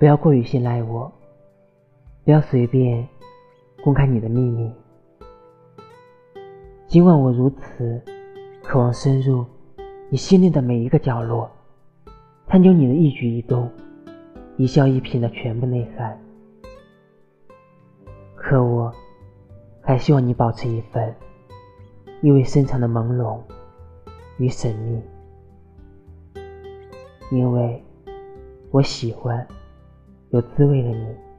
不要过于信赖我，不要随便公开你的秘密。尽管我如此渴望深入你心里的每一个角落，探究你的一举一动、一笑一颦的全部内涵，可我还希望你保持一份意味深长的朦胧与神秘，因为我喜欢有滋味的你。